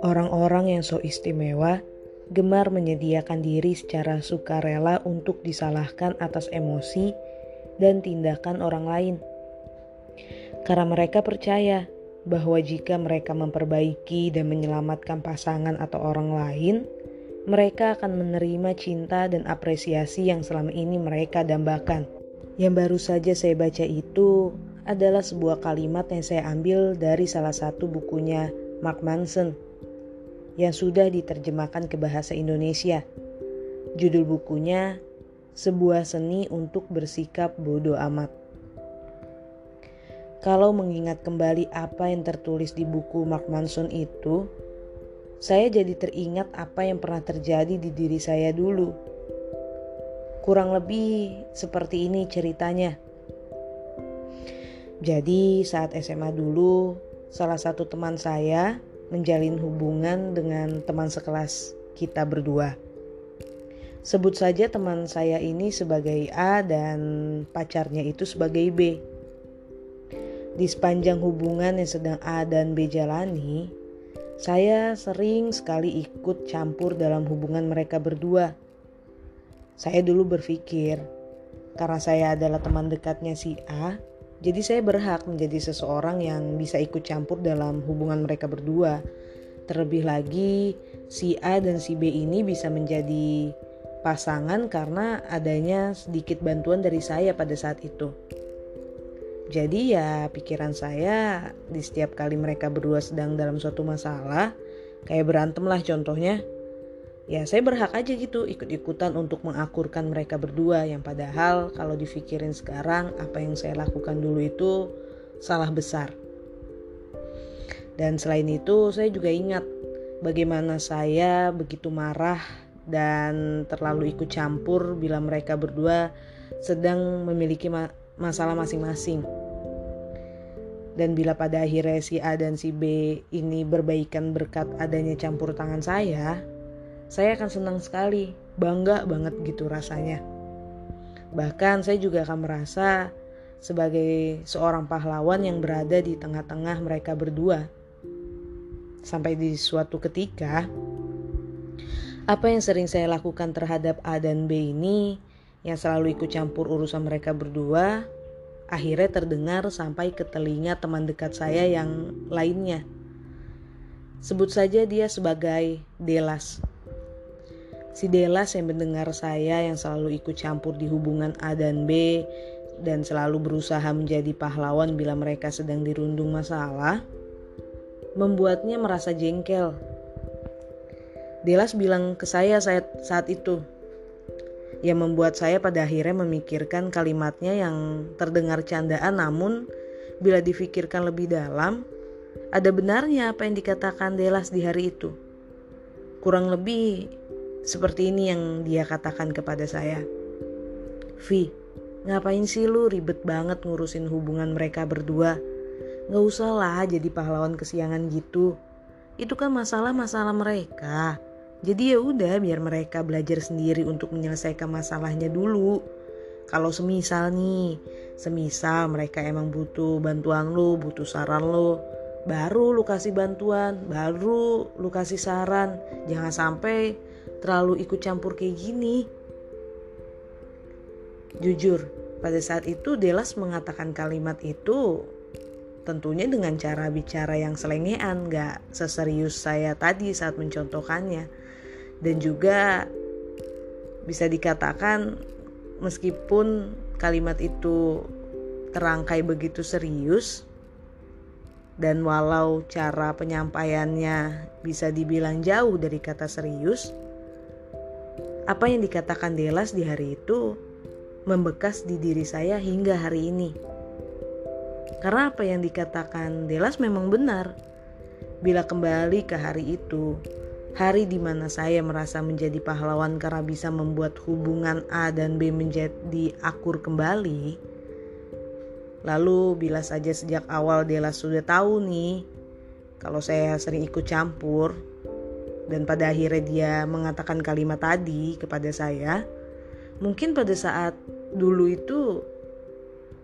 Orang-orang yang so istimewa gemar menyediakan diri secara sukarela untuk disalahkan atas emosi dan tindakan orang lain. Karena mereka percaya bahwa jika mereka memperbaiki dan menyelamatkan pasangan atau orang lain, mereka akan menerima cinta dan apresiasi yang selama ini mereka dambakan. Yang baru saja saya baca itu adalah sebuah kalimat yang saya ambil dari salah satu bukunya Mark Manson yang sudah diterjemahkan ke bahasa Indonesia. Judul bukunya Sebuah Seni untuk Bersikap Bodoh Amat. Kalau mengingat kembali apa yang tertulis di buku Mark Manson itu, saya jadi teringat apa yang pernah terjadi di diri saya dulu. Kurang lebih seperti ini ceritanya. Jadi, saat SMA dulu, salah satu teman saya menjalin hubungan dengan teman sekelas kita berdua. Sebut saja teman saya ini sebagai A dan pacarnya itu sebagai B. Di sepanjang hubungan yang sedang A dan B jalani, saya sering sekali ikut campur dalam hubungan mereka berdua. Saya dulu berpikir, karena saya adalah teman dekatnya si A, jadi saya berhak menjadi seseorang yang bisa ikut campur dalam hubungan mereka berdua. Terlebih lagi si A dan si B ini bisa menjadi pasangan karena adanya sedikit bantuan dari saya pada saat itu. Jadi ya pikiran saya di setiap kali mereka berdua sedang dalam suatu masalah, kayak berantem lah contohnya, ya saya berhak aja gitu ikut-ikutan untuk mengakurkan mereka berdua yang padahal kalau dipikirin sekarang apa yang saya lakukan dulu itu salah besar. Dan selain itu saya juga ingat bagaimana saya begitu marah dan terlalu ikut campur bila mereka berdua sedang memiliki ma masalah masing-masing. Dan bila pada akhirnya si A dan si B ini berbaikan berkat adanya campur tangan saya, saya akan senang sekali, bangga banget gitu rasanya. Bahkan saya juga akan merasa sebagai seorang pahlawan yang berada di tengah-tengah mereka berdua. Sampai di suatu ketika, apa yang sering saya lakukan terhadap A dan B ini yang selalu ikut campur urusan mereka berdua, akhirnya terdengar sampai ke telinga teman dekat saya yang lainnya. Sebut saja dia sebagai Delas. Si Delas yang mendengar saya yang selalu ikut campur di hubungan A dan B dan selalu berusaha menjadi pahlawan bila mereka sedang dirundung masalah, membuatnya merasa jengkel. Delas bilang ke saya saat, itu, yang membuat saya pada akhirnya memikirkan kalimatnya yang terdengar candaan namun bila difikirkan lebih dalam, ada benarnya apa yang dikatakan Delas di hari itu. Kurang lebih seperti ini yang dia katakan kepada saya. Vi, ngapain sih lu ribet banget ngurusin hubungan mereka berdua? Gak usah lah jadi pahlawan kesiangan gitu. Itu kan masalah-masalah mereka. Jadi ya udah biar mereka belajar sendiri untuk menyelesaikan masalahnya dulu. Kalau semisal nih, semisal mereka emang butuh bantuan lu, butuh saran lu, baru lu kasih bantuan, baru lu kasih saran. Jangan sampai terlalu ikut campur kayak gini. Jujur, pada saat itu Delas mengatakan kalimat itu tentunya dengan cara bicara yang selengean, gak seserius saya tadi saat mencontohkannya. Dan juga bisa dikatakan meskipun kalimat itu terangkai begitu serius, dan walau cara penyampaiannya bisa dibilang jauh dari kata serius, apa yang dikatakan Delas di hari itu membekas di diri saya hingga hari ini. Karena apa yang dikatakan Delas memang benar. Bila kembali ke hari itu, hari di mana saya merasa menjadi pahlawan karena bisa membuat hubungan A dan B menjadi akur kembali. Lalu bila saja sejak awal Delas sudah tahu nih kalau saya sering ikut campur, dan pada akhirnya dia mengatakan kalimat tadi kepada saya, mungkin pada saat dulu itu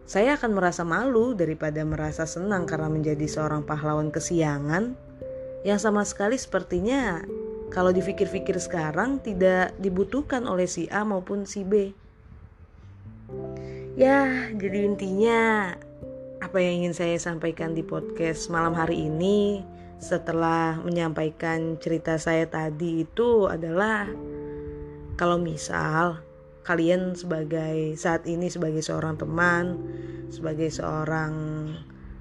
saya akan merasa malu daripada merasa senang karena menjadi seorang pahlawan kesiangan yang sama sekali sepertinya kalau dipikir-pikir sekarang tidak dibutuhkan oleh si A maupun si B. Ya, jadi intinya apa yang ingin saya sampaikan di podcast malam hari ini setelah menyampaikan cerita saya tadi itu adalah kalau misal kalian sebagai saat ini sebagai seorang teman, sebagai seorang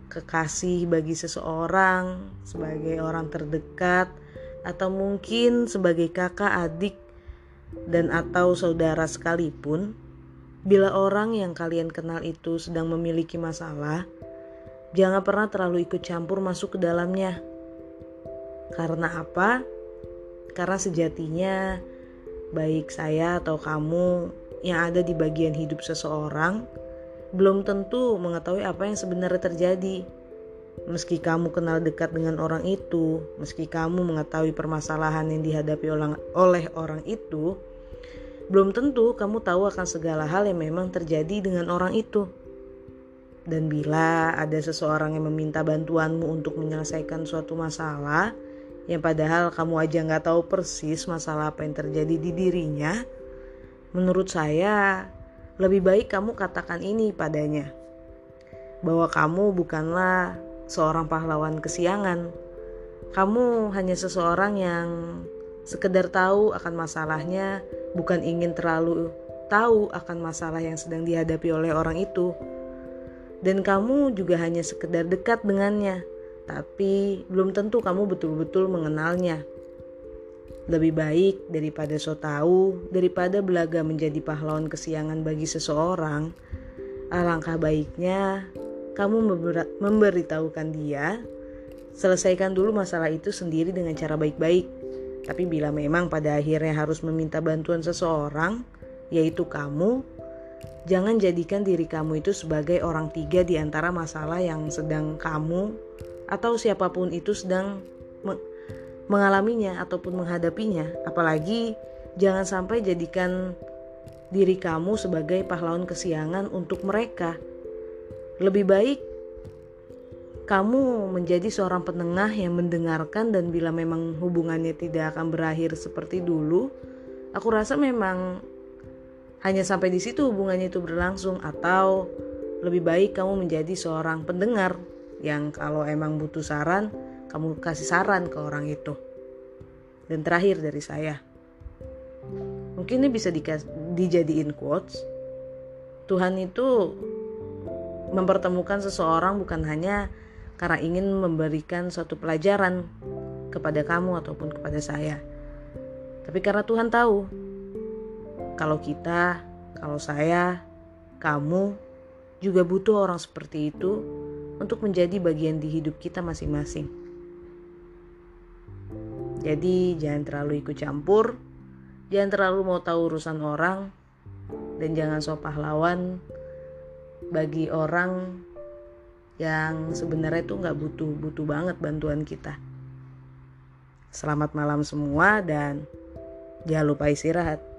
kekasih bagi seseorang, sebagai orang terdekat, atau mungkin sebagai kakak, adik, dan atau saudara sekalipun, bila orang yang kalian kenal itu sedang memiliki masalah, jangan pernah terlalu ikut campur masuk ke dalamnya. Karena apa? Karena sejatinya baik saya atau kamu yang ada di bagian hidup seseorang belum tentu mengetahui apa yang sebenarnya terjadi. Meski kamu kenal dekat dengan orang itu, meski kamu mengetahui permasalahan yang dihadapi oleh orang itu, belum tentu kamu tahu akan segala hal yang memang terjadi dengan orang itu. Dan bila ada seseorang yang meminta bantuanmu untuk menyelesaikan suatu masalah, yang padahal kamu aja nggak tahu persis masalah apa yang terjadi di dirinya, menurut saya lebih baik kamu katakan ini padanya. Bahwa kamu bukanlah seorang pahlawan kesiangan. Kamu hanya seseorang yang sekedar tahu akan masalahnya, bukan ingin terlalu tahu akan masalah yang sedang dihadapi oleh orang itu. Dan kamu juga hanya sekedar dekat dengannya, tapi belum tentu kamu betul-betul mengenalnya. Lebih baik daripada so tahu, daripada belaga menjadi pahlawan kesiangan bagi seseorang, alangkah baiknya kamu memberitahukan dia, selesaikan dulu masalah itu sendiri dengan cara baik-baik. Tapi bila memang pada akhirnya harus meminta bantuan seseorang, yaitu kamu, jangan jadikan diri kamu itu sebagai orang tiga di antara masalah yang sedang kamu atau siapa pun itu sedang mengalaminya ataupun menghadapinya. Apalagi jangan sampai jadikan diri kamu sebagai pahlawan kesiangan untuk mereka. Lebih baik kamu menjadi seorang penengah yang mendengarkan dan bila memang hubungannya tidak akan berakhir seperti dulu, aku rasa memang hanya sampai di situ hubungannya itu berlangsung atau lebih baik kamu menjadi seorang pendengar yang kalau emang butuh saran, kamu kasih saran ke orang itu. Dan terakhir dari saya, mungkin ini bisa dijadiin quotes. Tuhan itu mempertemukan seseorang bukan hanya karena ingin memberikan suatu pelajaran kepada kamu ataupun kepada saya. Tapi karena Tuhan tahu kalau kita, kalau saya, kamu juga butuh orang seperti itu untuk menjadi bagian di hidup kita masing-masing. Jadi jangan terlalu ikut campur, jangan terlalu mau tahu urusan orang, dan jangan so pahlawan bagi orang yang sebenarnya itu nggak butuh butuh banget bantuan kita. Selamat malam semua dan jangan lupa istirahat.